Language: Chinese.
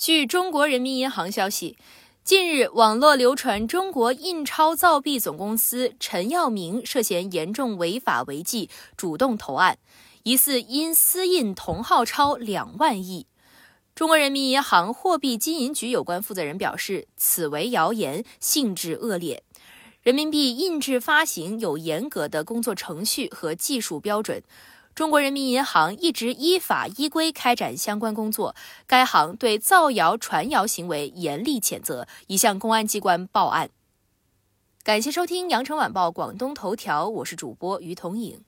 据中国人民银行消息，近日网络流传中国印钞造币总公司陈耀明涉嫌严重违法违纪，主动投案，疑似因私印同号钞两万亿。中国人民银行货币金银局有关负责人表示，此为谣言，性质恶劣。人民币印制发行有严格的工作程序和技术标准。中国人民银行一直依法依规开展相关工作，该行对造谣传谣行为严厉谴责，已向公安机关报案。感谢收听羊城晚报广东头条，我是主播于彤颖。